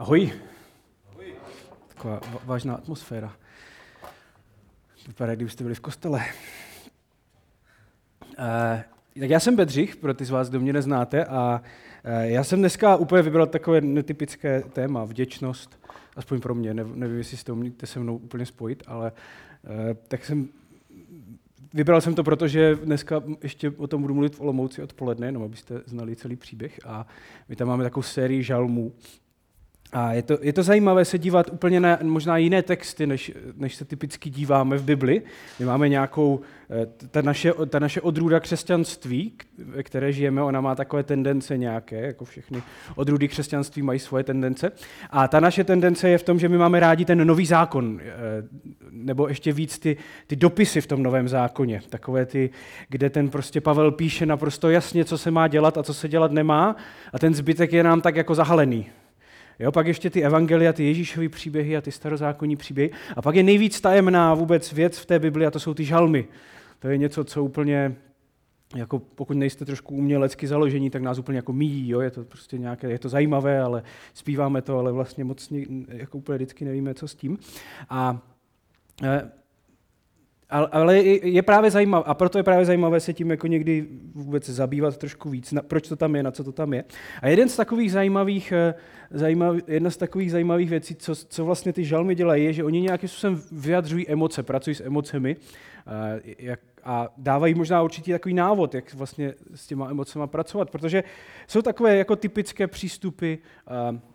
Ahoj. Ahoj. Taková vážná atmosféra. Vypadá, kdybyste byli v kostele. Uh, tak já jsem Bedřich, pro ty z vás, kdo mě neznáte, a uh, já jsem dneska úplně vybral takové netypické téma, vděčnost, aspoň pro mě, ne, nevím, jestli si to umíte se mnou úplně spojit, ale uh, tak jsem Vybral jsem to, protože dneska ještě o tom budu mluvit v Olomouci odpoledne, jenom abyste znali celý příběh. A my tam máme takovou sérii žalmů, a je to, je to zajímavé se dívat úplně na možná jiné texty, než, než se typicky díváme v Bibli. My máme nějakou, eh, ta naše, ta naše odrůda křesťanství, ve které žijeme, ona má takové tendence nějaké, jako všechny odrůdy křesťanství mají svoje tendence. A ta naše tendence je v tom, že my máme rádi ten nový zákon, eh, nebo ještě víc ty, ty dopisy v tom novém zákoně. Takové ty, kde ten prostě Pavel píše naprosto jasně, co se má dělat a co se dělat nemá, a ten zbytek je nám tak jako zahalený. Jo, pak ještě ty evangelia, ty Ježíšové příběhy a ty starozákonní příběhy. A pak je nejvíc tajemná vůbec věc v té Bibli a to jsou ty žalmy. To je něco, co úplně, jako pokud nejste trošku umělecky založení, tak nás úplně jako míjí. Jo? Je to prostě nějaké, je to zajímavé, ale zpíváme to, ale vlastně moc jako úplně vždycky nevíme, co s tím. A eh, ale je právě zajímavé, a proto je právě zajímavé se tím jako někdy vůbec zabývat trošku víc, na, proč to tam je, na co to tam je. A jeden z takových zajímavých, eh, zajímav, jedna z takových zajímavých věcí, co, co vlastně ty žalmy dělají, je, že oni nějakým způsobem vyjadřují emoce, pracují s emocemi a, eh, jak, a dávají možná určitý takový návod, jak vlastně s těma emocemi pracovat, protože jsou takové jako typické přístupy, a, eh,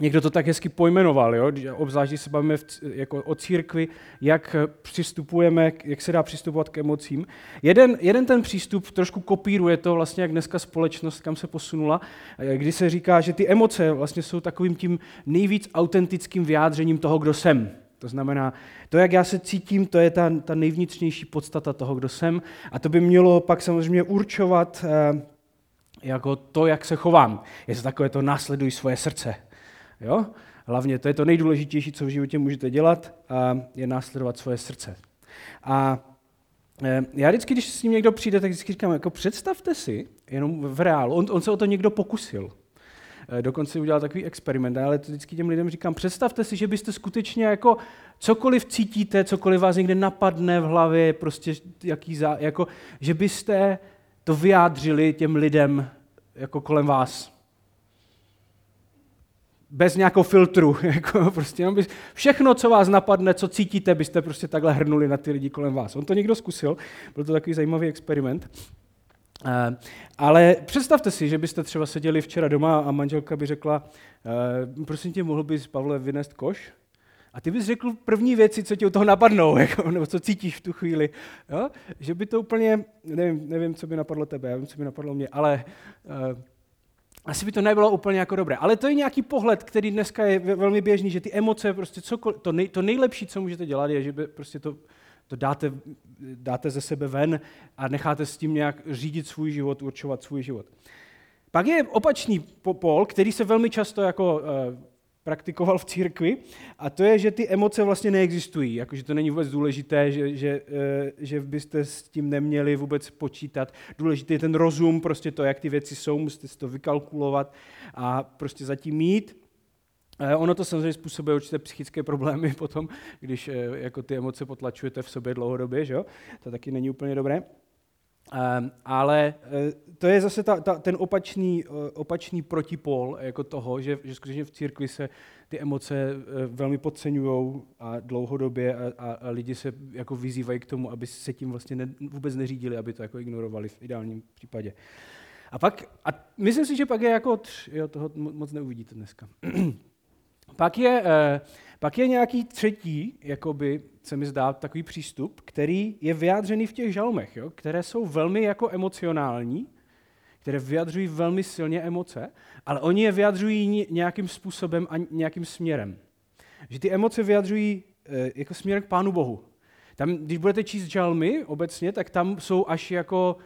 Někdo to tak hezky pojmenoval, jo? obzvlášť když se bavíme v, jako o církvi, jak přistupujeme, jak se dá přistupovat k emocím. Jeden, jeden ten přístup trošku kopíruje to, vlastně, jak dneska společnost, kam se posunula, kdy se říká, že ty emoce vlastně jsou takovým tím nejvíc autentickým vyjádřením toho, kdo jsem. To znamená, to, jak já se cítím, to je ta, ta nejvnitřnější podstata toho, kdo jsem. A to by mělo pak samozřejmě určovat eh, jako to, jak se chovám. Je to takové to následuj svoje srdce. Jo? Hlavně to je to nejdůležitější, co v životě můžete dělat, a je následovat svoje srdce. A e, já vždycky, když s ním někdo přijde, tak vždycky říkám, jako představte si, jenom v reálu, on, on se o to někdo pokusil. E, dokonce udělal takový experiment, ale to vždycky těm lidem říkám, představte si, že byste skutečně jako cokoliv cítíte, cokoliv vás někde napadne v hlavě, prostě jaký zá, jako, že byste to vyjádřili těm lidem jako kolem vás bez nějakého filtru. Jako prostě jenom by, všechno, co vás napadne, co cítíte, byste prostě takhle hrnuli na ty lidi kolem vás. On to někdo zkusil, byl to takový zajímavý experiment. Uh, ale představte si, že byste třeba seděli včera doma a manželka by řekla, uh, prosím tě, mohl bys, Pavle, vynést koš? A ty bys řekl první věci, co ti u toho napadnou, jako, nebo co cítíš v tu chvíli. Jo? Že by to úplně, nevím, nevím, co by napadlo tebe, já vím, co by napadlo mě, ale uh, asi by to nebylo úplně jako dobré. Ale to je nějaký pohled, který dneska je velmi běžný, že ty emoce, prostě cokoliv, to, nej, to nejlepší, co můžete dělat, je, že by prostě to, to dáte, dáte ze sebe ven a necháte s tím nějak řídit svůj život, určovat svůj život. Pak je opačný pol, který se velmi často jako uh, praktikoval v církvi, a to je, že ty emoce vlastně neexistují, jakože to není vůbec důležité, že, že, eh, že byste s tím neměli vůbec počítat. Důležitý je ten rozum, prostě to, jak ty věci jsou, musíte si to vykalkulovat a prostě zatím mít. Eh, ono to samozřejmě způsobuje určité psychické problémy potom, když eh, jako ty emoce potlačujete v sobě dlouhodobě, že? to taky není úplně dobré. Um, ale uh, to je zase ta, ta, ten opačný, uh, opačný protipol jako toho, že, že skutečně v církvi se ty emoce uh, velmi podceňují a dlouhodobě a, a, a lidi se jako vyzývají k tomu, aby se tím vlastně ne, vůbec neřídili, aby to jako ignorovali v ideálním případě. A pak, a myslím si, že pak je jako, tř, jo, toho moc neuvidíte dneska. pak je, uh, pak je nějaký třetí, jakoby, se mi zdá, takový přístup, který je vyjádřený v těch žalmech, jo, které jsou velmi jako emocionální, které vyjadřují velmi silně emoce, ale oni je vyjadřují nějakým způsobem a nějakým směrem. Že ty emoce vyjadřují e, jako směrem k Pánu Bohu. Tam, když budete číst žalmy obecně, tak tam jsou až jako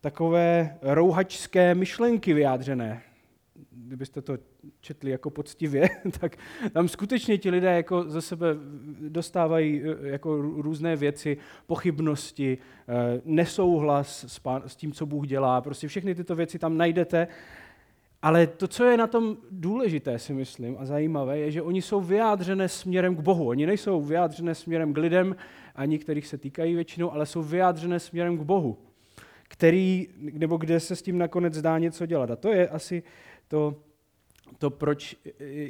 takové rouhačské myšlenky vyjádřené kdybyste to četli jako poctivě, tak tam skutečně ti lidé jako ze sebe dostávají eh, jako různé věci, pochybnosti, eh, nesouhlas s, tím, co Bůh dělá. Prostě všechny tyto věci tam najdete. Ale to, co je na tom důležité, si myslím, a zajímavé, je, že oni jsou vyjádřené směrem k Bohu. Oni nejsou vyjádřené směrem k lidem, ani kterých se týkají většinou, ale jsou vyjádřené směrem k Bohu, který, nebo kde se s tím nakonec dá něco dělat. A to je asi to, to, proč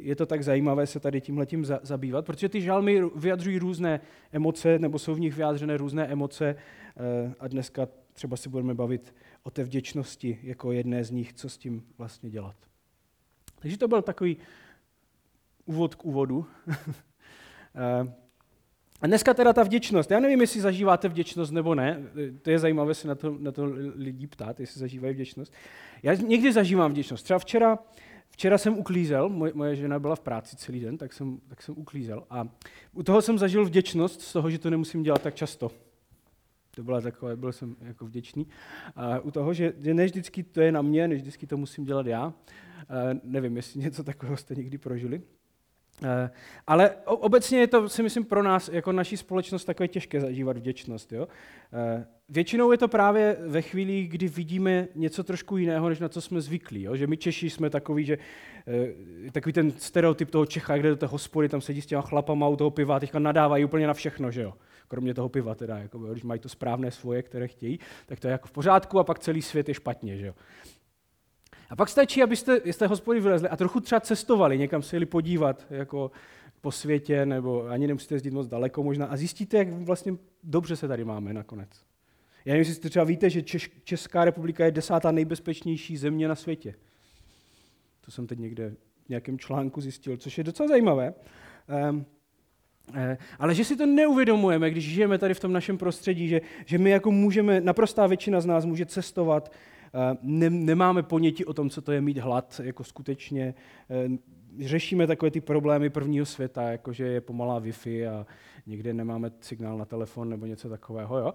je to tak zajímavé se tady tímhletím zabývat, protože ty žalmy vyjadřují různé emoce, nebo jsou v nich vyjádřené různé emoce eh, a dneska třeba si budeme bavit o té vděčnosti jako jedné z nich, co s tím vlastně dělat. Takže to byl takový úvod k úvodu. A dneska teda ta vděčnost. Já nevím, jestli zažíváte vděčnost nebo ne. To je zajímavé se na to, na to lidi ptát, jestli zažívají vděčnost. Já někdy zažívám vděčnost. Třeba včera, včera jsem uklízel, moje, moje žena byla v práci celý den, tak jsem, tak jsem uklízel. A u toho jsem zažil vděčnost z toho, že to nemusím dělat tak často. To byla takové, byl jsem jako vděčný. A u toho, že, že ne vždycky to je na mě, než vždycky to musím dělat já. A nevím, jestli něco takového jste někdy prožili. Eh, ale obecně je to, si myslím, pro nás, jako naší společnost, takové těžké zažívat vděčnost. Jo? Eh, většinou je to právě ve chvíli, kdy vidíme něco trošku jiného, než na co jsme zvyklí. Jo? Že my Češi jsme takový, že eh, takový ten stereotyp toho Čecha, kde do té hospody tam sedí s těma chlapama u toho piva, teďka nadávají úplně na všechno, že jo? Kromě toho piva teda, jako, když mají to správné svoje, které chtějí, tak to je jako v pořádku a pak celý svět je špatně, že jo? A pak stačí, abyste z té hospody vylezli a trochu třeba cestovali, někam se jeli podívat jako po světě, nebo ani nemusíte jezdit moc daleko možná, a zjistíte, jak vlastně dobře se tady máme nakonec. Já nevím, jestli třeba víte, že Česká republika je desátá nejbezpečnější země na světě. To jsem teď někde v nějakém článku zjistil, což je docela zajímavé. Um, ale že si to neuvědomujeme, když žijeme tady v tom našem prostředí, že, že my jako můžeme, naprostá většina z nás může cestovat, Eh, nemáme ponětí o tom, co to je mít hlad, jako skutečně eh, řešíme takové ty problémy prvního světa, jako že je pomalá Wi-Fi a někde nemáme signál na telefon nebo něco takového. Jo?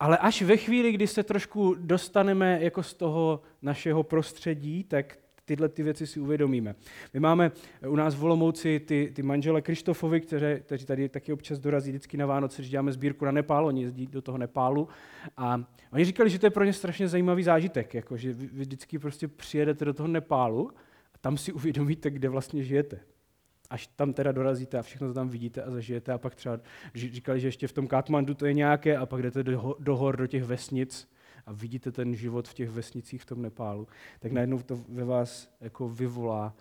Ale až ve chvíli, kdy se trošku dostaneme jako z toho našeho prostředí, tak tyhle ty věci si uvědomíme. My máme u nás v Olomouci ty, ty manžele Krištofovi, kteří, kteří tady taky občas dorazí vždycky na Vánoce, když děláme sbírku na Nepál, oni jezdí do toho Nepálu. A oni říkali, že to je pro ně strašně zajímavý zážitek, jako, že vy vždycky prostě přijedete do toho Nepálu a tam si uvědomíte, kde vlastně žijete. Až tam teda dorazíte a všechno to tam vidíte a zažijete a pak třeba říkali, že ještě v tom Katmandu to je nějaké a pak jdete do, do hor, do těch vesnic a vidíte ten život v těch vesnicích v tom Nepálu, tak najednou to ve vás jako vyvolá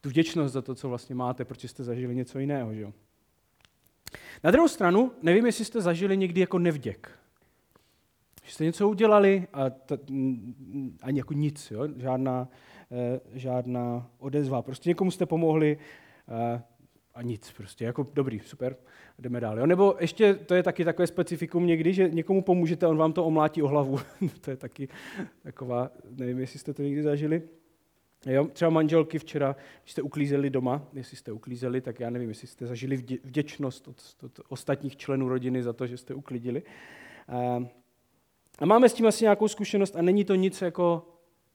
tu vděčnost za to, co vlastně máte, protože jste zažili něco jiného. Že? Na druhou stranu, nevím, jestli jste zažili někdy jako nevděk. Že jste něco udělali a t- ani jako nic, jo? Žádná, eh, žádná odezva. Prostě někomu jste pomohli, eh, a nic prostě, jako dobrý, super, jdeme dál. Jo? Nebo ještě, to je taky takové specifikum někdy, že někomu pomůžete, on vám to omlátí o hlavu. to je taky taková, nevím, jestli jste to někdy zažili. Jo? Třeba manželky včera, když jste uklízeli doma, jestli jste uklízeli, tak já nevím, jestli jste zažili vděčnost od, od ostatních členů rodiny za to, že jste uklidili. A, a máme s tím asi nějakou zkušenost a není to nic jako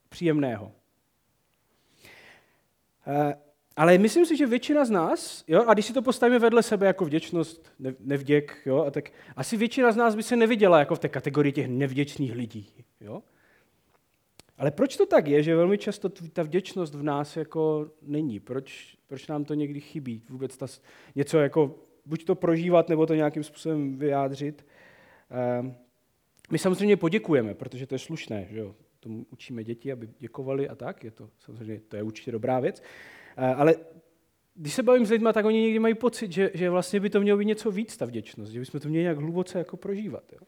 příjemného. Ale myslím si, že většina z nás, jo, a když si to postavíme vedle sebe jako vděčnost, nevděk, jo, a tak asi většina z nás by se neviděla jako v té kategorii těch nevděčných lidí. Jo? Ale proč to tak je, že velmi často ta vděčnost v nás jako není? Proč, proč nám to někdy chybí? Vůbec ta, něco jako buď to prožívat, nebo to nějakým způsobem vyjádřit. Ehm, my samozřejmě poděkujeme, protože to je slušné, že jo? Tomu učíme děti, aby děkovali a tak, je to samozřejmě, to je určitě dobrá věc. Eh, ale když se bavím s lidmi, tak oni někdy mají pocit, že, že vlastně by to mělo být něco víc, ta vděčnost, že bychom to měli nějak hluboce jako prožívat. Jo?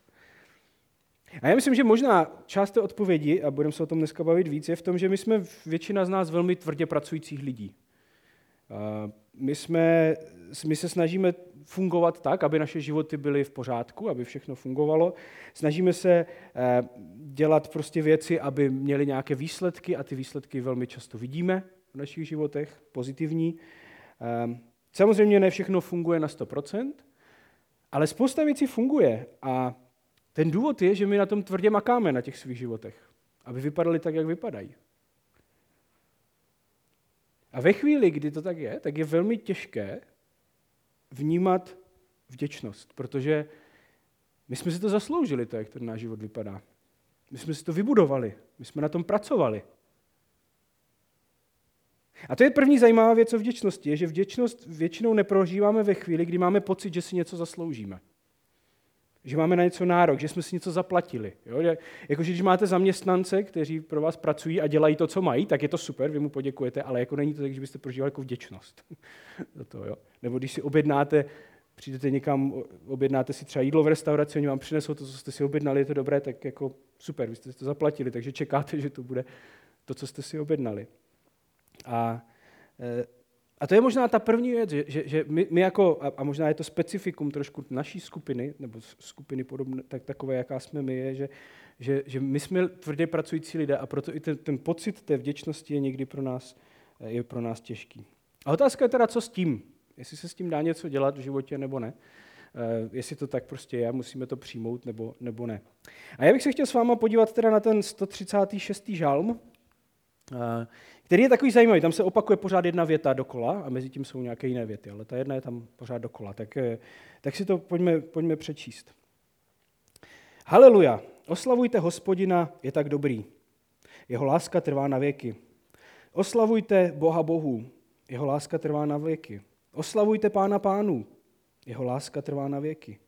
A já myslím, že možná část té odpovědi, a budeme se o tom dneska bavit víc, je v tom, že my jsme většina z nás velmi tvrdě pracujících lidí. Eh, my, jsme, my se snažíme fungovat tak, aby naše životy byly v pořádku, aby všechno fungovalo. Snažíme se eh, dělat prostě věci, aby měly nějaké výsledky a ty výsledky velmi často vidíme v našich životech, pozitivní. Ehm, samozřejmě ne všechno funguje na 100%, ale spousta věcí funguje a ten důvod je, že my na tom tvrdě makáme na těch svých životech, aby vypadaly tak, jak vypadají. A ve chvíli, kdy to tak je, tak je velmi těžké vnímat vděčnost, protože my jsme si to zasloužili, to, jak ten náš život vypadá. My jsme si to vybudovali. My jsme na tom pracovali. A to je první zajímavá věc o vděčnosti, je, že vděčnost většinou neprožíváme ve chvíli, kdy máme pocit, že si něco zasloužíme. Že máme na něco nárok, že jsme si něco zaplatili. Jo? Jakože když máte zaměstnance, kteří pro vás pracují a dělají to, co mají, tak je to super, vy mu poděkujete, ale jako není to tak, že byste prožívali jako vděčnost. za to, jo? Nebo když si objednáte, přijdete někam, objednáte si třeba jídlo v restauraci, oni vám přinesou to, co jste si objednali, je to dobré, tak jako super, vy jste si to zaplatili, takže čekáte, že to bude to, co jste si objednali. A, e, a to je možná ta první věc, že, že, že my, my jako, a, možná je to specifikum trošku naší skupiny, nebo skupiny podobné, tak, takové, jaká jsme my, je, že, že, že my jsme tvrdě pracující lidé a proto i ten, ten pocit té vděčnosti je někdy pro nás, je pro nás těžký. A otázka je teda, co s tím? Jestli se s tím dá něco dělat v životě nebo ne. Uh, jestli to tak prostě je, musíme to přijmout nebo, nebo ne. A já bych se chtěl s váma podívat teda na ten 136. žalm, který je takový zajímavý. Tam se opakuje pořád jedna věta dokola a mezi tím jsou nějaké jiné věty, ale ta jedna je tam pořád dokola. Tak, eh, tak si to pojďme, pojďme přečíst. Haleluja, oslavujte hospodina, je tak dobrý. Jeho láska trvá na věky. Oslavujte Boha Bohu, jeho láska trvá na věky. Oslavujte Pána Pánů, jeho láska trvá na věky.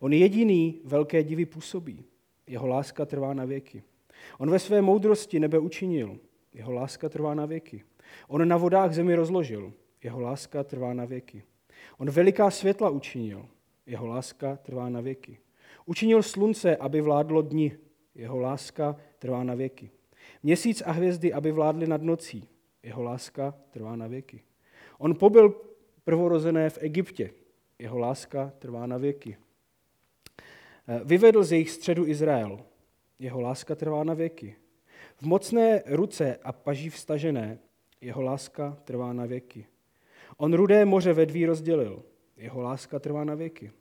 On jediný velké divy působí, jeho láska trvá na věky. On ve své moudrosti nebe učinil, jeho láska trvá na věky. On na vodách zemi rozložil, jeho láska trvá na věky. On veliká světla učinil, jeho láska trvá na věky. Učinil slunce, aby vládlo dni, jeho láska trvá na věky. Měsíc a hvězdy, aby vládly nad nocí, jeho láska trvá na věky. On pobyl prvorozené v Egyptě, jeho láska trvá na věky. Vyvedl z jejich středu Izrael, jeho láska trvá na věky. V mocné ruce a paží vstažené jeho láska trvá na věky. On rudé moře ve dví rozdělil, jeho láska trvá na věky.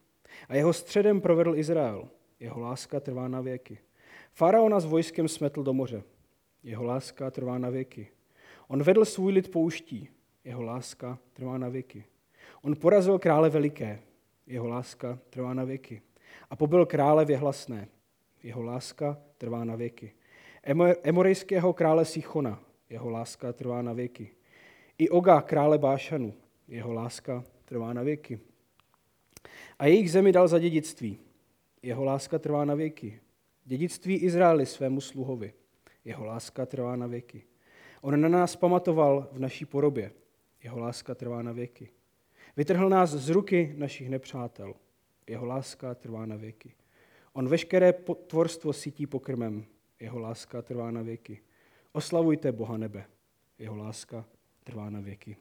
A jeho středem provedl Izrael, jeho láska trvá na věky. Faraona s vojskem smetl do moře, jeho láska trvá na věky. On vedl svůj lid pouští, jeho láska trvá na věky. On porazil krále veliké, jeho láska trvá na věky. A pobyl krále věhlasné, jeho láska trvá na věky. Emorejského krále Sichona, jeho láska trvá na věky. I Oga, krále Bášanu, jeho láska trvá na věky. A jejich zemi dal za dědictví, jeho láska trvá na věky. Dědictví Izraeli svému sluhovi, jeho láska trvá na věky. On na nás pamatoval v naší porobě, jeho láska trvá na věky. Vytrhl nás z ruky našich nepřátel, jeho láska trvá na věky. On veškeré tvorstvo sítí pokrmem, jeho láska trvá na věky. Oslavujte Boha nebe, jeho láska trvá na věky.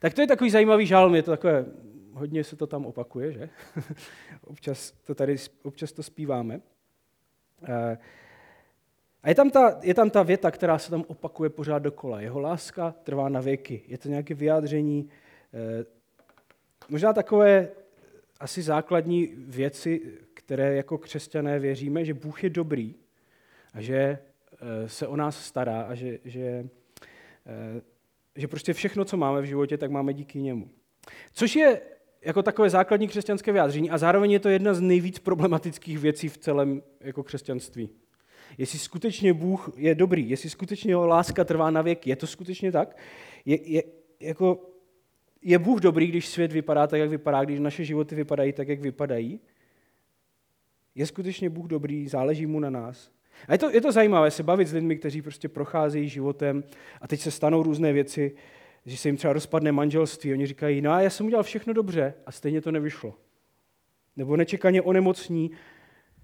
Tak to je takový zajímavý žálm, je to takové, hodně se to tam opakuje, že? občas to tady, občas to zpíváme. Eh, a je tam, ta, je tam ta věta, která se tam opakuje pořád dokola. Jeho láska trvá na věky. Je to nějaké vyjádření, eh, možná takové asi základní věci, které jako křesťané věříme, že Bůh je dobrý a že eh, se o nás stará a že, že, eh, že prostě všechno, co máme v životě, tak máme díky němu. Což je jako takové základní křesťanské vyjádření a zároveň je to jedna z nejvíc problematických věcí v celém jako křesťanství. Jestli skutečně Bůh je dobrý, jestli skutečně jeho láska trvá na věky, je to skutečně tak? Je, je, jako, je Bůh dobrý, když svět vypadá tak, jak vypadá, když naše životy vypadají tak, jak vypadají? Je skutečně Bůh dobrý, záleží mu na nás. A je to, je to zajímavé se bavit s lidmi, kteří prostě procházejí životem a teď se stanou různé věci, že se jim třeba rozpadne manželství. Oni říkají, no a já jsem udělal všechno dobře a stejně to nevyšlo. Nebo nečekaně onemocní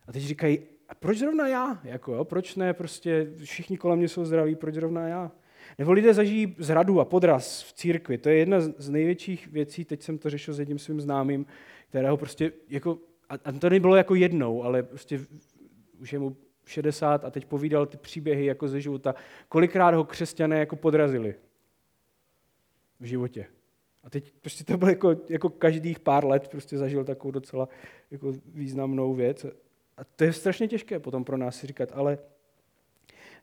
a teď říkají, a proč zrovna já? Jako, jo, proč ne? Prostě všichni kolem mě jsou zdraví, proč zrovna já? Nebo lidé zažijí zradu a podraz v církvi. To je jedna z největších věcí, teď jsem to řešil s jedním svým známým, kterého prostě jako a to nebylo jako jednou, ale prostě už je mu 60 a teď povídal ty příběhy jako ze života. Kolikrát ho křesťané jako podrazili v životě. A teď prostě to bylo jako, jako každých pár let prostě zažil takovou docela jako významnou věc. A to je strašně těžké potom pro nás říkat, ale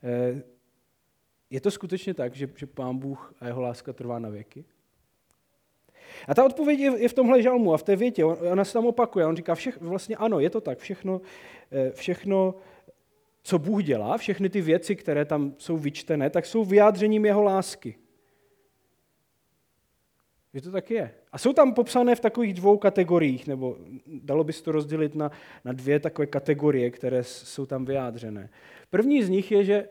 eh, je to skutečně tak, že, že Pán Bůh a jeho láska trvá na věky? A ta odpověď je v tomhle žalmu a v té větě. Ona se tam opakuje. On říká, všech, vlastně ano, je to tak. Všechno, eh, všechno, co Bůh dělá, všechny ty věci, které tam jsou vyčtené, tak jsou vyjádřením jeho lásky. Že to tak je. A jsou tam popsané v takových dvou kategoriích, nebo dalo by se to rozdělit na, na dvě takové kategorie, které jsou tam vyjádřené. První z nich je, že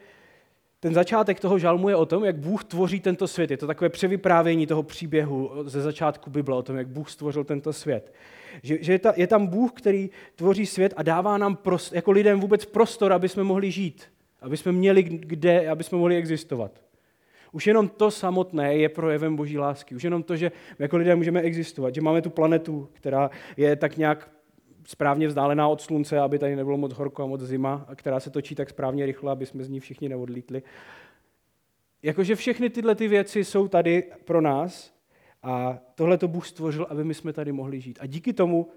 ten začátek toho žalmu je o tom, jak Bůh tvoří tento svět. Je to takové převyprávění toho příběhu ze začátku Bible o tom, jak Bůh stvořil tento svět. Že, že je, ta, je tam Bůh, který tvoří svět a dává nám prost, jako lidem vůbec prostor, aby jsme mohli žít, aby jsme měli kde, aby jsme mohli existovat. Už jenom to samotné je projevem boží lásky. Už jenom to, že jako lidé můžeme existovat, že máme tu planetu, která je tak nějak správně vzdálená od slunce, aby tady nebylo moc horko a moc zima, a která se točí tak správně rychle, aby jsme z ní všichni neodlítli. Jakože všechny tyhle ty věci jsou tady pro nás a tohle to Bůh stvořil, aby my jsme tady mohli žít. A díky tomu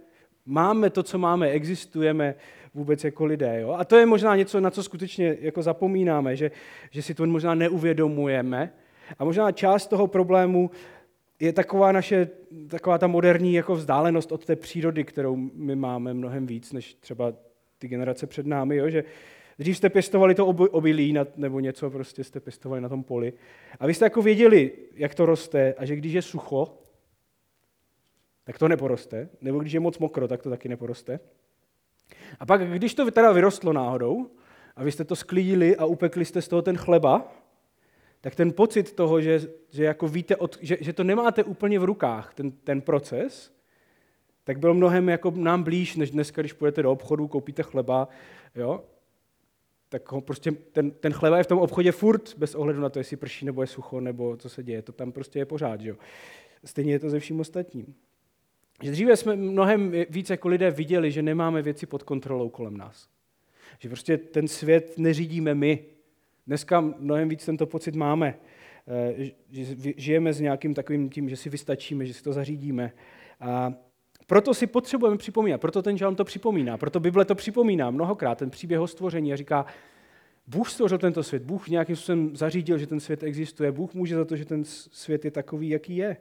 máme to, co máme, existujeme vůbec jako lidé. Jo? A to je možná něco, na co skutečně jako zapomínáme, že, že si to možná neuvědomujeme. A možná část toho problému je taková naše, taková ta moderní jako vzdálenost od té přírody, kterou my máme mnohem víc, než třeba ty generace před námi, jo? že dřív jste pěstovali to obilí nebo něco, prostě jste pěstovali na tom poli. A vy jste jako věděli, jak to roste a že když je sucho, tak to neporoste. Nebo když je moc mokro, tak to taky neporoste. A pak, když to teda vyrostlo náhodou, a vy jste to sklídili a upekli jste z toho ten chleba, tak ten pocit toho, že, že, jako víte, od, že, že to nemáte úplně v rukách, ten, ten proces, tak byl mnohem jako nám blíž, než dneska, když půjdete do obchodu, koupíte chleba, jo, tak ho prostě ten, ten chleba je v tom obchodě furt, bez ohledu na to, jestli prší nebo je sucho, nebo co se děje, to tam prostě je pořád. Že jo. Stejně je to ze vším ostatním. Že dříve jsme mnohem více jako lidé viděli, že nemáme věci pod kontrolou kolem nás. Že prostě ten svět neřídíme my. Dneska mnohem víc tento pocit máme. Eh, že žijeme s nějakým takovým tím, že si vystačíme, že si to zařídíme. A proto si potřebujeme připomínat, proto ten žalm to připomíná, proto Bible to připomíná mnohokrát, ten příběh o stvoření a říká, Bůh stvořil tento svět, Bůh nějakým způsobem zařídil, že ten svět existuje, Bůh může za to, že ten svět je takový, jaký je.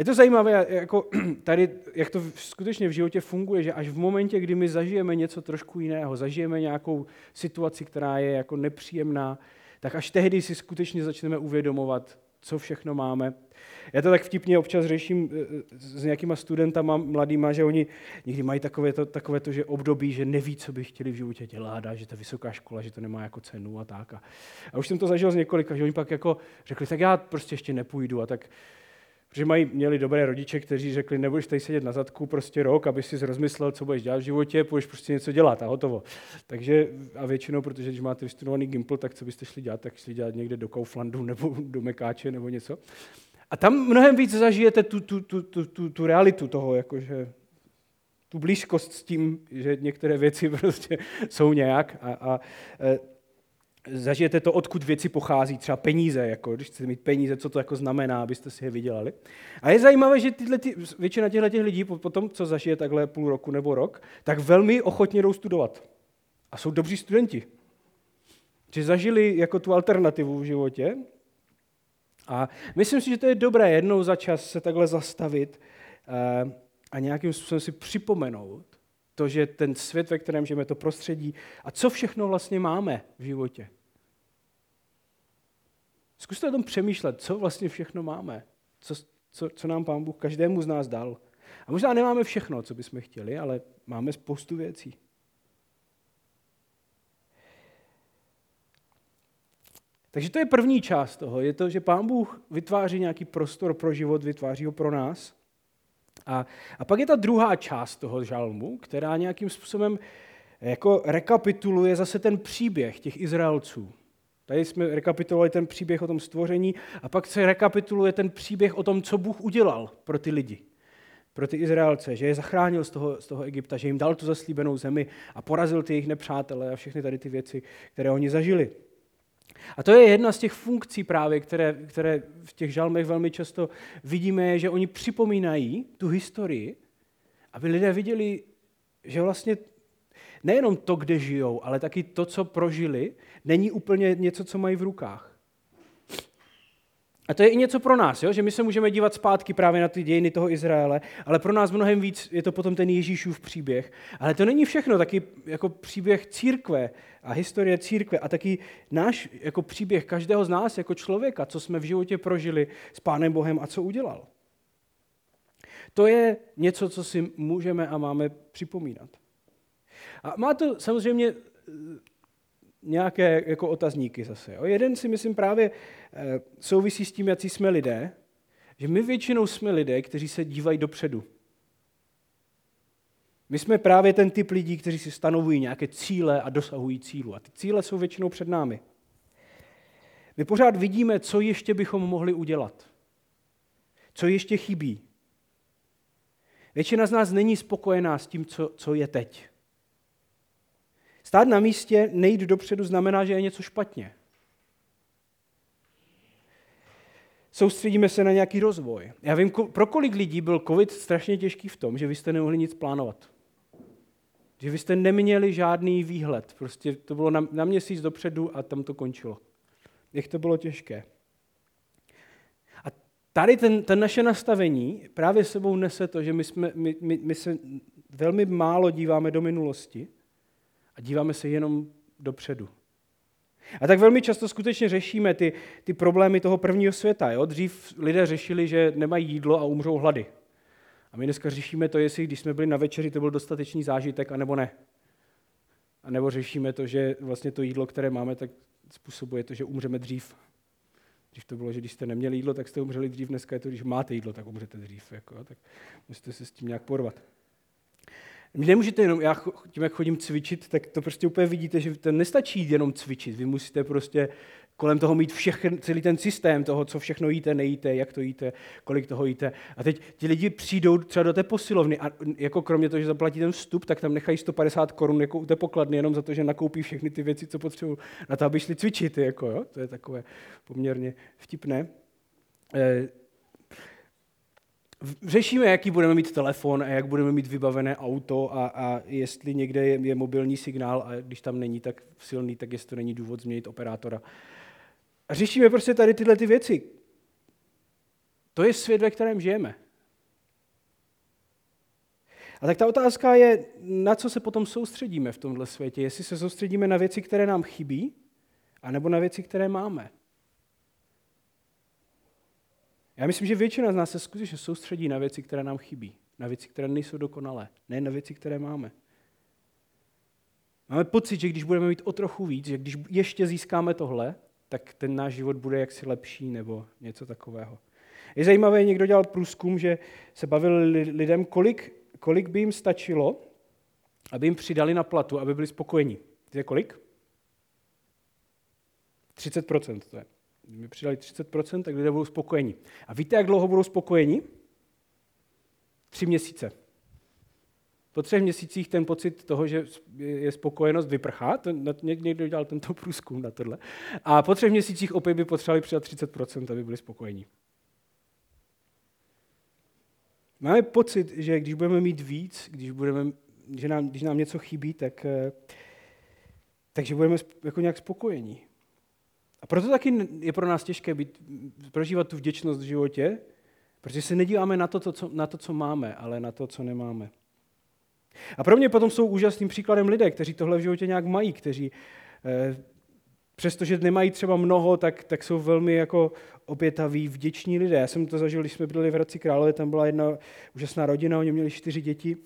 Je to zajímavé, jako tady, jak to skutečně v životě funguje, že až v momentě, kdy my zažijeme něco trošku jiného, zažijeme nějakou situaci, která je jako nepříjemná, tak až tehdy si skutečně začneme uvědomovat, co všechno máme. Já to tak vtipně občas řeším eh, eh, s nějakýma studentama mladýma, že oni někdy mají takové to, takové to že období, že neví, co by chtěli v životě dělat a že ta vysoká škola, že to nemá jako cenu a tak. A, a už jsem to zažil z několika, že oni pak jako řekli, tak já prostě ještě nepůjdu a tak Protože mají, měli dobré rodiče, kteří řekli, nebudeš tady sedět na zadku prostě rok, aby si rozmyslel, co budeš dělat v životě, půjdeš prostě něco dělat a hotovo. Takže a většinou, protože když máte vystudovaný Gimple, tak co byste šli dělat, tak šli dělat někde do Kauflandu nebo do Mekáče nebo něco. A tam mnohem víc zažijete tu, tu, tu, tu, tu, tu realitu toho, jakože tu blízkost s tím, že některé věci prostě jsou nějak a, a zažijete to, odkud věci pochází, třeba peníze, jako když chcete mít peníze, co to jako znamená, abyste si je vydělali. A je zajímavé, že tyhle, ty, většina těchto těch lidí po tom, co zažije takhle půl roku nebo rok, tak velmi ochotně jdou studovat. A jsou dobří studenti. Že zažili jako tu alternativu v životě. A myslím si, že to je dobré jednou za čas se takhle zastavit eh, a nějakým způsobem si připomenout, to, že ten svět, ve kterém žijeme, to prostředí a co všechno vlastně máme v životě. Zkuste o tom přemýšlet, co vlastně všechno máme, co, co, co nám Pán Bůh každému z nás dal. A možná nemáme všechno, co bychom chtěli, ale máme spoustu věcí. Takže to je první část toho. Je to, že Pán Bůh vytváří nějaký prostor pro život, vytváří ho pro nás. A, a pak je ta druhá část toho žalmu, která nějakým způsobem jako rekapituluje zase ten příběh těch Izraelců. Tady jsme rekapitulovali ten příběh o tom stvoření a pak se rekapituluje ten příběh o tom, co Bůh udělal pro ty lidi, pro ty Izraelce, že je zachránil z toho, z toho Egypta, že jim dal tu zaslíbenou zemi a porazil ty jejich nepřátele a všechny tady ty věci, které oni zažili. A to je jedna z těch funkcí právě, které, které v těch žalmech velmi často vidíme, že oni připomínají tu historii, aby lidé viděli, že vlastně nejenom to, kde žijou, ale taky to, co prožili, není úplně něco, co mají v rukách. A to je i něco pro nás, jo? že my se můžeme dívat zpátky právě na ty dějiny toho Izraele, ale pro nás mnohem víc je to potom ten Ježíšův příběh. Ale to není všechno, taky jako příběh církve a historie církve a taky náš jako příběh každého z nás jako člověka, co jsme v životě prožili s Pánem Bohem a co udělal. To je něco, co si můžeme a máme připomínat. A má to samozřejmě nějaké jako otazníky zase. Jo. Jeden si myslím právě eh, souvisí s tím, jaký jsme lidé, že my většinou jsme lidé, kteří se dívají dopředu. My jsme právě ten typ lidí, kteří si stanovují nějaké cíle a dosahují cílu. A ty cíle jsou většinou před námi. My pořád vidíme, co ještě bychom mohli udělat. Co ještě chybí. Většina z nás není spokojená s tím, co, co je teď. Stát na místě, nejít dopředu, znamená, že je něco špatně. Soustředíme se na nějaký rozvoj. Já vím, pro kolik lidí byl covid strašně těžký v tom, že vy jste nemohli nic plánovat. Že vy jste neměli žádný výhled. Prostě to bylo na, na měsíc dopředu a tam to končilo. Jak to bylo těžké. A tady ten, ten naše nastavení právě sebou nese to, že my, jsme, my, my, my se velmi málo díváme do minulosti, a díváme se jenom dopředu. A tak velmi často skutečně řešíme ty, ty problémy toho prvního světa. Jo? Dřív lidé řešili, že nemají jídlo a umřou hlady. A my dneska řešíme to, jestli když jsme byli na večeři, to byl dostatečný zážitek, anebo ne. A nebo řešíme to, že vlastně to jídlo, které máme, tak způsobuje to, že umřeme dřív. Když to bylo, že když jste neměli jídlo, tak jste umřeli dřív, dneska je to, když máte jídlo, tak umřete dřív. Jako, tak musíte se s tím nějak porvat. Nemůžete jenom, já tím, jak chodím cvičit, tak to prostě úplně vidíte, že to nestačí jenom cvičit. Vy musíte prostě kolem toho mít všechny, celý ten systém toho, co všechno jíte, nejíte, jak to jíte, kolik toho jíte. A teď ti lidi přijdou třeba do té posilovny a jako kromě toho, že zaplatí ten vstup, tak tam nechají 150 korun jako u té pokladny, jenom za to, že nakoupí všechny ty věci, co potřebují na to, aby šli cvičit. Jako, jo? To je takové poměrně vtipné. Eh, řešíme, jaký budeme mít telefon a jak budeme mít vybavené auto a, a jestli někde je, je mobilní signál a když tam není tak silný, tak jestli to není důvod změnit operátora. A řešíme prostě tady tyhle ty věci. To je svět, ve kterém žijeme. A tak ta otázka je, na co se potom soustředíme v tomhle světě. Jestli se soustředíme na věci, které nám chybí, anebo na věci, které máme. Já myslím, že většina z nás se skutečně soustředí na věci, které nám chybí. Na věci, které nejsou dokonalé. Ne na věci, které máme. Máme pocit, že když budeme mít o trochu víc, že když ještě získáme tohle, tak ten náš život bude jaksi lepší nebo něco takového. Je zajímavé, někdo dělal průzkum, že se bavil lidem, kolik, kolik by jim stačilo, aby jim přidali na platu, aby byli spokojení. Víte kolik? 30% to je. Mi přidali 30%, tak lidé budou spokojení. A víte, jak dlouho budou spokojení? Tři měsíce. Po třech měsících ten pocit toho, že je spokojenost, vyprchá. někdo dělal tento průzkum na tohle. A po třech měsících opět by potřebovali přidat 30%, aby byli spokojení. Máme pocit, že když budeme mít víc, když, budeme, že nám, když nám něco chybí, tak, eh, takže budeme jako nějak spokojení. A proto taky je pro nás těžké být, prožívat tu vděčnost v životě, protože se nedíváme na to, to, co, na to, co máme, ale na to, co nemáme. A pro mě potom jsou úžasným příkladem lidé, kteří tohle v životě nějak mají, kteří eh, přestože nemají třeba mnoho, tak, tak jsou velmi jako obětaví, vděční lidé. Já jsem to zažil, když jsme byli v Hradci Králové, tam byla jedna úžasná rodina, oni měli čtyři děti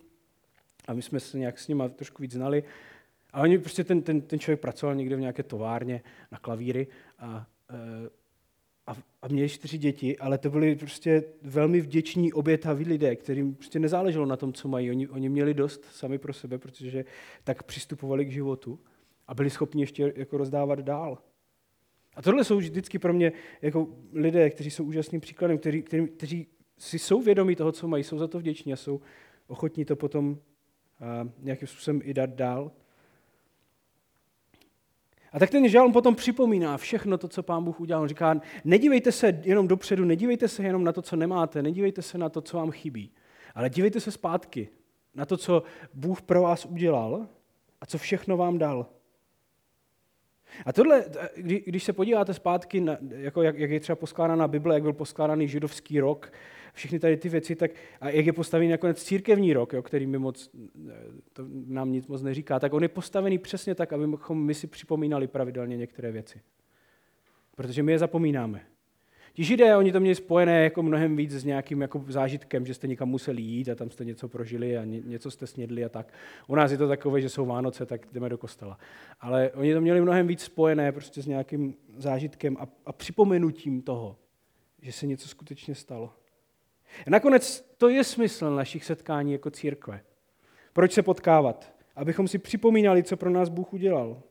a my jsme se nějak s nimi trošku víc znali a oni prostě ten, ten, ten člověk pracoval někde v nějaké továrně na klavíry a, eh, a, a měli čtyři děti, ale to byli prostě velmi vděční, obětaví lidé, kterým prostě nezáleželo na tom, co mají. Oni, oni měli dost sami pro sebe, protože tak přistupovali k životu a byli schopni ještě jako rozdávat dál. A tohle jsou vždycky pro mě jako lidé, kteří jsou úžasným příkladem, kteří, kteří, kteří si jsou vědomí toho, co mají, jsou za to vděční a jsou ochotní to potom a, nějakým způsobem i dát dál. A tak ten žalm potom připomíná všechno to, co pán Bůh udělal. On říká, nedívejte se jenom dopředu, nedívejte se jenom na to, co nemáte, nedívejte se na to, co vám chybí, ale dívejte se zpátky na to, co Bůh pro vás udělal a co všechno vám dal. A tohle, když se podíváte zpátky, na, jako jak, jak je třeba poskládána Bible, jak byl poskládaný židovský rok, všechny tady ty věci, tak a jak je postavený nakonec církevní rok, jo, který mi moc, to nám nic moc neříká, tak on je postavený přesně tak, abychom my si připomínali pravidelně některé věci. Protože my je zapomínáme. Ti židé, oni to měli spojené jako mnohem víc s nějakým jako zážitkem, že jste někam museli jít a tam jste něco prožili a něco jste snědli a tak. U nás je to takové, že jsou Vánoce, tak jdeme do kostela. Ale oni to měli mnohem víc spojené prostě s nějakým zážitkem a, a připomenutím toho, že se něco skutečně stalo. Nakonec to je smysl našich setkání jako církve. Proč se potkávat? Abychom si připomínali, co pro nás Bůh udělal.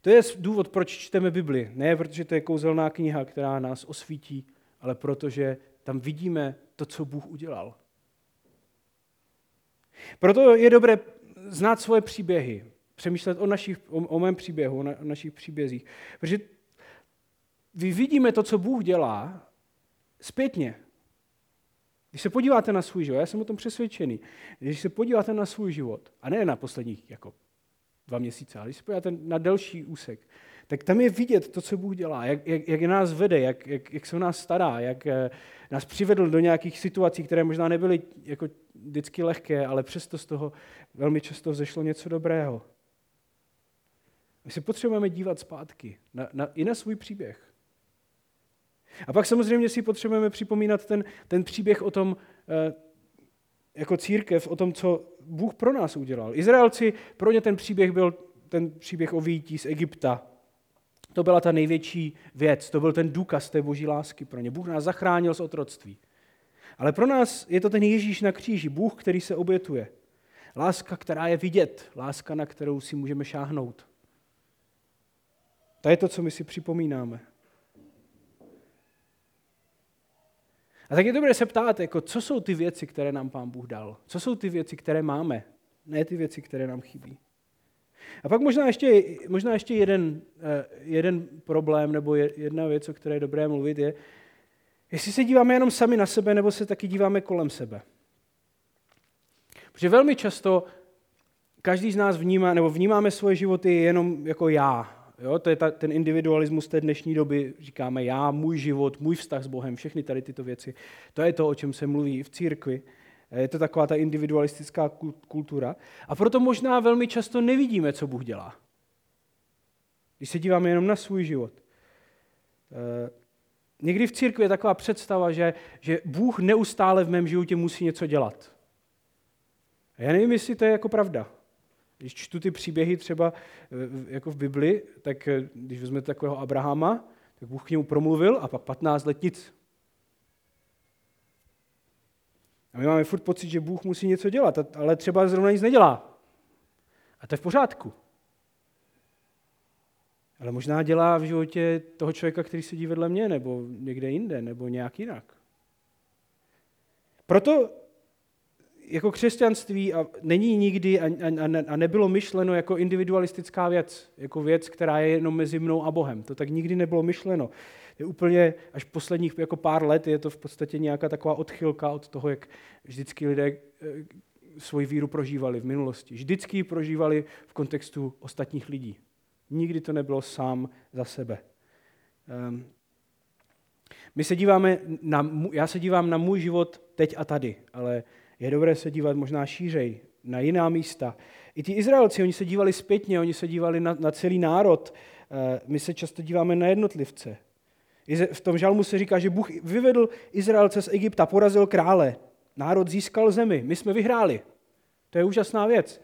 To je důvod, proč čteme Bibli. Ne protože to je kouzelná kniha, která nás osvítí, ale protože tam vidíme to, co Bůh udělal. Proto je dobré znát svoje příběhy, přemýšlet o, našich, o, o mém příběhu, o, na, o našich příbězích. Protože vidíme to, co Bůh dělá, zpětně. Když se podíváte na svůj život, já jsem o tom přesvědčený, když se podíváte na svůj život, a ne na posledních jako dva měsíce, ale když se podíváte na delší úsek, tak tam je vidět to, co Bůh dělá, jak, jak, jak nás vede, jak, jak, jak se o nás stará, jak eh, nás přivedl do nějakých situací, které možná nebyly jako vždycky lehké, ale přesto z toho velmi často vzešlo něco dobrého. My si potřebujeme dívat zpátky na, na, i na svůj příběh. A pak samozřejmě si potřebujeme připomínat ten, ten příběh o tom, eh, jako církev, o tom, co Bůh pro nás udělal. Izraelci, pro ně ten příběh byl ten příběh o výjití z Egypta. To byla ta největší věc, to byl ten důkaz té boží lásky pro ně. Bůh nás zachránil z otroctví. Ale pro nás je to ten Ježíš na kříži, Bůh, který se obětuje. Láska, která je vidět, láska, na kterou si můžeme šáhnout. To je to, co my si připomínáme. A tak je dobré se ptát, jako, co jsou ty věci, které nám Pán Bůh dal? Co jsou ty věci, které máme? Ne ty věci, které nám chybí. A pak možná ještě, možná ještě jeden, eh, jeden problém nebo jedna věc, o které je dobré mluvit, je, jestli se díváme jenom sami na sebe, nebo se taky díváme kolem sebe. Protože velmi často každý z nás vnímá, nebo vnímáme svoje životy jenom jako já, Jo, to je ta, ten individualismus té dnešní doby. Říkáme já, můj život, můj vztah s Bohem, všechny tady tyto věci. To je to, o čem se mluví v církvi. Je to taková ta individualistická kultura. A proto možná velmi často nevidíme, co Bůh dělá. Když se díváme jenom na svůj život. Eh, někdy v církvi je taková představa, že, že Bůh neustále v mém životě musí něco dělat. A já nevím, jestli to je jako pravda. Když čtu ty příběhy třeba eh, jako v Bibli, tak eh, když vezmete takového Abrahama, tak Bůh k němu promluvil a pak 15 let nic. A my máme furt pocit, že Bůh musí něco dělat, ale třeba zrovna nic nedělá. A to je v pořádku. Ale možná dělá v životě toho člověka, který sedí vedle mě, nebo někde jinde, nebo nějak jinak. Proto jako křesťanství a není nikdy a, a, a nebylo myšleno jako individualistická věc, jako věc, která je jenom mezi mnou a Bohem. To tak nikdy nebylo myšleno. Je úplně až posledních jako pár let je to v podstatě nějaká taková odchylka od toho, jak vždycky lidé eh, svoji víru prožívali v minulosti. Vždycky ji prožívali v kontextu ostatních lidí. Nikdy to nebylo sám za sebe. Um, my se díváme na, já se dívám na můj život teď a tady, ale je dobré se dívat možná šířej, na jiná místa. I ti Izraelci, oni se dívali zpětně, oni se dívali na, na celý národ. Eh, my se často díváme na jednotlivce. V tom žalmu se říká, že Bůh vyvedl Izraelce z Egypta, porazil krále. Národ získal zemi, my jsme vyhráli. To je úžasná věc.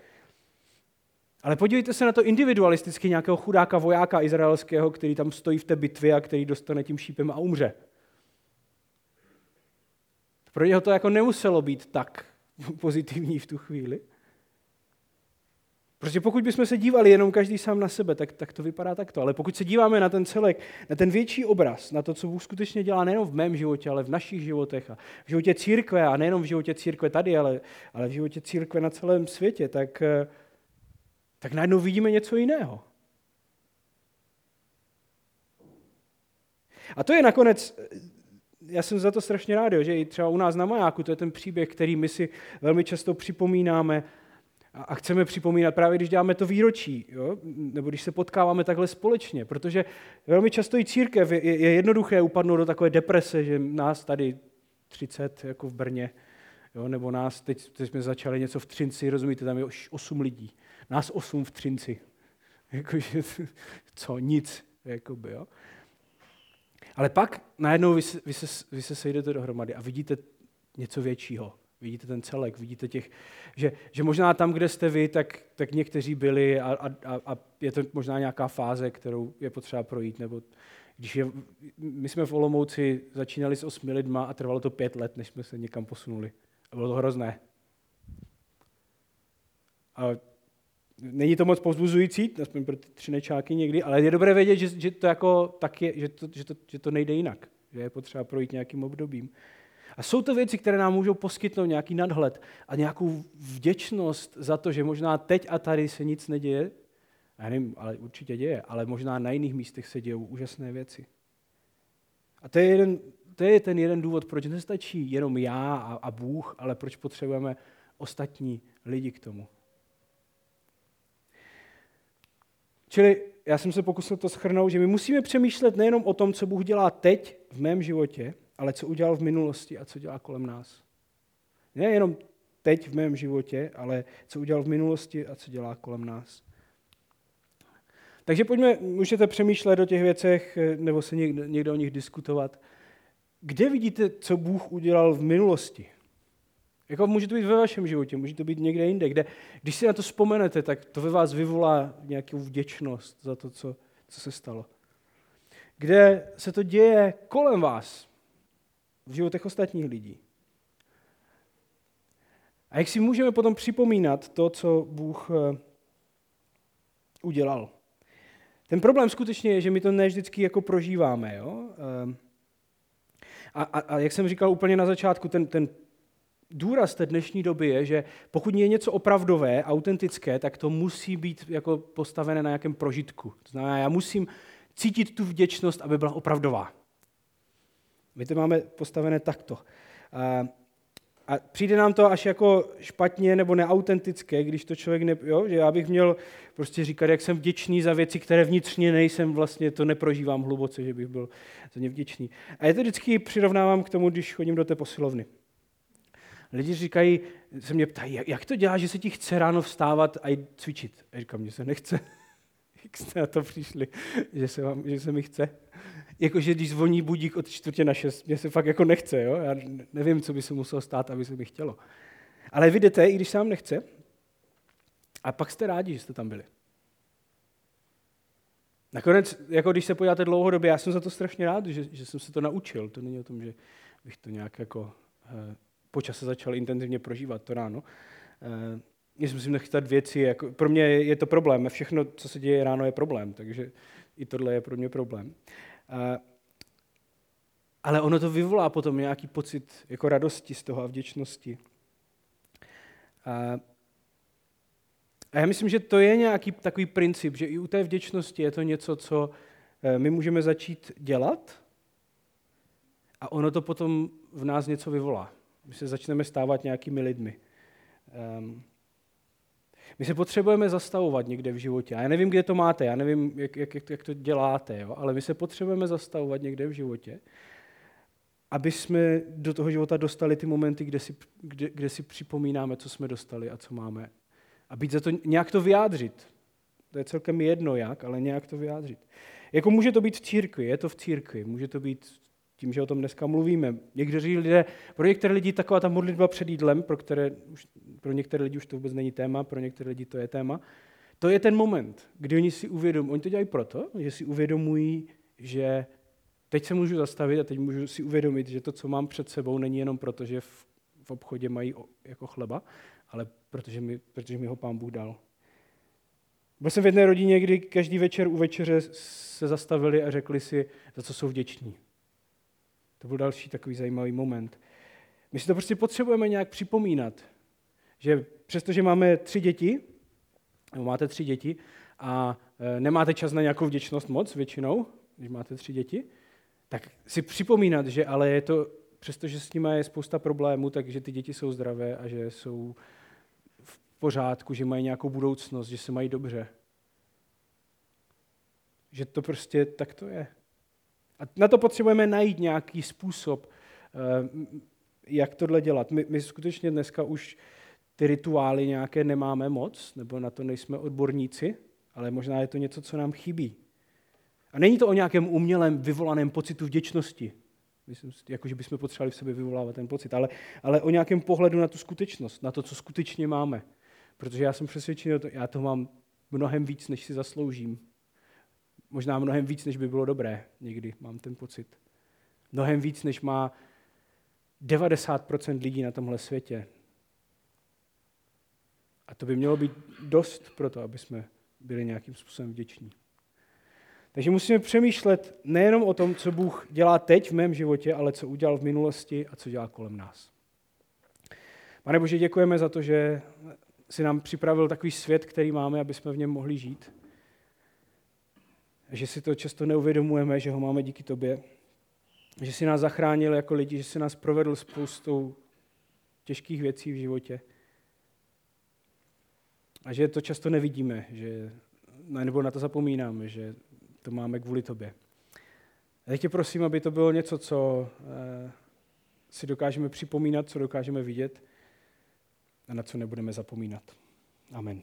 Ale podívejte se na to individualisticky nějakého chudáka vojáka izraelského, který tam stojí v té bitvě a který dostane tím šípem a umře. Pro něho to jako nemuselo být tak pozitivní v tu chvíli. Protože pokud bychom se dívali jenom každý sám na sebe, tak, tak to vypadá takto. Ale pokud se díváme na ten celek, na ten větší obraz, na to, co Bůh skutečně dělá nejenom v mém životě, ale v našich životech a v životě církve, a nejenom v životě církve tady, ale, ale v životě církve na celém světě, tak, tak najednou vidíme něco jiného. A to je nakonec já jsem za to strašně rád, že i třeba u nás na Majáku, to je ten příběh, který my si velmi často připomínáme. A chceme připomínat právě, když děláme to výročí, jo? nebo když se potkáváme takhle společně, protože velmi často i církev je, je jednoduché upadnout do takové deprese, že nás tady 30 jako v Brně, jo? nebo nás, teď, teď jsme začali něco v Třinci, rozumíte, tam je už 8 lidí, nás 8 v Třinci. Jakože, co, nic, jakoby, jo? Ale pak najednou vy, vy, se, vy se sejdete dohromady a vidíte něco většího. Vidíte ten celek, vidíte těch, že, že možná tam, kde jste vy, tak, tak někteří byli a, a, a je to možná nějaká fáze, kterou je potřeba projít. Nebo když je, my jsme v Olomouci začínali s osmi lidma a trvalo to pět let, než jsme se někam posunuli. A bylo to hrozné. A není to moc povzbuzující, aspoň pro ty tři nečáky někdy, ale je dobré vědět, že, že to jako tak je, že to, že, to, že to nejde jinak. Že je potřeba projít nějakým obdobím. A jsou to věci, které nám můžou poskytnout nějaký nadhled a nějakou vděčnost za to, že možná teď a tady se nic neděje, já nevím, ale určitě děje, ale možná na jiných místech se dějou úžasné věci. A to je, jeden, to je ten jeden důvod, proč nestačí jenom já a, a Bůh, ale proč potřebujeme ostatní lidi k tomu. Čili já jsem se pokusil to schrnout, že my musíme přemýšlet nejenom o tom, co Bůh dělá teď v mém životě, ale co udělal v minulosti a co dělá kolem nás. Ne jenom teď v mém životě, ale co udělal v minulosti a co dělá kolem nás. Takže pojďme, můžete přemýšlet o těch věcech, nebo se někde, někde o nich diskutovat. Kde vidíte, co Bůh udělal v minulosti? Jako může to být ve vašem životě, může to být někde jinde, kde, když si na to vzpomenete, tak to ve vás vyvolá nějakou vděčnost za to, co, co se stalo. Kde se to děje kolem vás, v životech ostatních lidí. A jak si můžeme potom připomínat to, co Bůh eh, udělal. Ten problém skutečně je, že my to ne vždycky jako prožíváme. Jo? Eh, a, a, a jak jsem říkal úplně na začátku, ten, ten důraz té dnešní doby je, že pokud je něco opravdové, autentické, tak to musí být jako postavené na nějakém prožitku. To znamená, já musím cítit tu vděčnost, aby byla opravdová. My to máme postavené takto. A, a přijde nám to až jako špatně nebo neautentické, když to člověk ne, jo, že já bych měl prostě říkat, jak jsem vděčný za věci, které vnitřně nejsem, vlastně to neprožívám hluboce, že bych byl za ně vděčný. A je to vždycky přirovnávám k tomu, když chodím do té posilovny. Lidi říkají, se mě ptají, jak to dělá, že se ti chce ráno vstávat a jít cvičit? A říkám, mně se nechce. Jak jste na to přišli, že se, vám, že se mi chce? Jakože když zvoní budík od čtvrtě na šest, mě se fakt jako nechce, jo? Já nevím, co by se muselo stát, aby se mi chtělo. Ale vy jdete, i když se vám nechce, a pak jste rádi, že jste tam byli. Nakonec, jako když se podíváte dlouhodobě, já jsem za to strašně rád, že, že jsem se to naučil. To není o tom, že bych to nějak jako eh, počas se začal intenzivně prožívat to ráno. Eh, já si musím nechytat věci, jako, pro mě je to problém, všechno, co se děje ráno, je problém, takže i tohle je pro mě problém. A, ale ono to vyvolá potom nějaký pocit jako radosti z toho a vděčnosti. A, a já myslím, že to je nějaký takový princip, že i u té vděčnosti je to něco, co eh, my můžeme začít dělat a ono to potom v nás něco vyvolá. My se začneme stávat nějakými lidmi. Um, my se potřebujeme zastavovat někde v životě. A já nevím, kde to máte, já nevím, jak, jak, jak to děláte, jo? ale my se potřebujeme zastavovat někde v životě, aby jsme do toho života dostali ty momenty, kde si, kde, kde si připomínáme, co jsme dostali a co máme. A být za to, nějak to vyjádřit. To je celkem jedno jak, ale nějak to vyjádřit. Jako může to být v církvi, je to v církvi, může to být tím, že o tom dneska mluvíme. Někteří lidé, pro některé lidi taková ta modlitba před jídlem, pro, které už, pro některé lidi už to vůbec není téma, pro některé lidi to je téma, to je ten moment, kdy oni si uvědomují, oni to dělají proto, že si uvědomují, že teď se můžu zastavit a teď můžu si uvědomit, že to, co mám před sebou, není jenom proto, že v, v obchodě mají jako chleba, ale protože mi, protože mi ho pán Bůh dal. Byl jsem v jedné rodině, kdy každý večer u večeře se zastavili a řekli si, za co jsou vděční. To byl další takový zajímavý moment. My si to prostě potřebujeme nějak připomínat, že přestože máme tři děti, nebo máte tři děti a e, nemáte čas na nějakou vděčnost moc většinou, když máte tři děti, tak si připomínat, že ale je to, přestože s nimi je spousta problémů, takže ty děti jsou zdravé a že jsou v pořádku, že mají nějakou budoucnost, že se mají dobře. Že to prostě tak to je. A na to potřebujeme najít nějaký způsob, eh, jak tohle dělat. My, my skutečně dneska už ty rituály nějaké nemáme moc, nebo na to nejsme odborníci, ale možná je to něco, co nám chybí. A není to o nějakém umělém vyvolaném pocitu vděčnosti, myslím, jako že bychom potřebovali v sobě vyvolávat ten pocit, ale, ale o nějakém pohledu na tu skutečnost, na to, co skutečně máme. Protože já jsem přesvědčený, že já to mám mnohem víc, než si zasloužím. Možná mnohem víc, než by bylo dobré někdy, mám ten pocit. Mnohem víc, než má 90% lidí na tomhle světě. A to by mělo být dost pro to, aby jsme byli nějakým způsobem vděční. Takže musíme přemýšlet nejenom o tom, co Bůh dělá teď v mém životě, ale co udělal v minulosti a co dělá kolem nás. Pane Bože, děkujeme za to, že si nám připravil takový svět, který máme, aby jsme v něm mohli žít. Že si to často neuvědomujeme, že ho máme díky tobě. Že si nás zachránil jako lidi, že si nás provedl spoustou těžkých věcí v životě. A že to často nevidíme, že, nebo na to zapomínáme, že to máme kvůli tobě. A teď tě prosím, aby to bylo něco, co eh, si dokážeme připomínat, co dokážeme vidět a na co nebudeme zapomínat. Amen.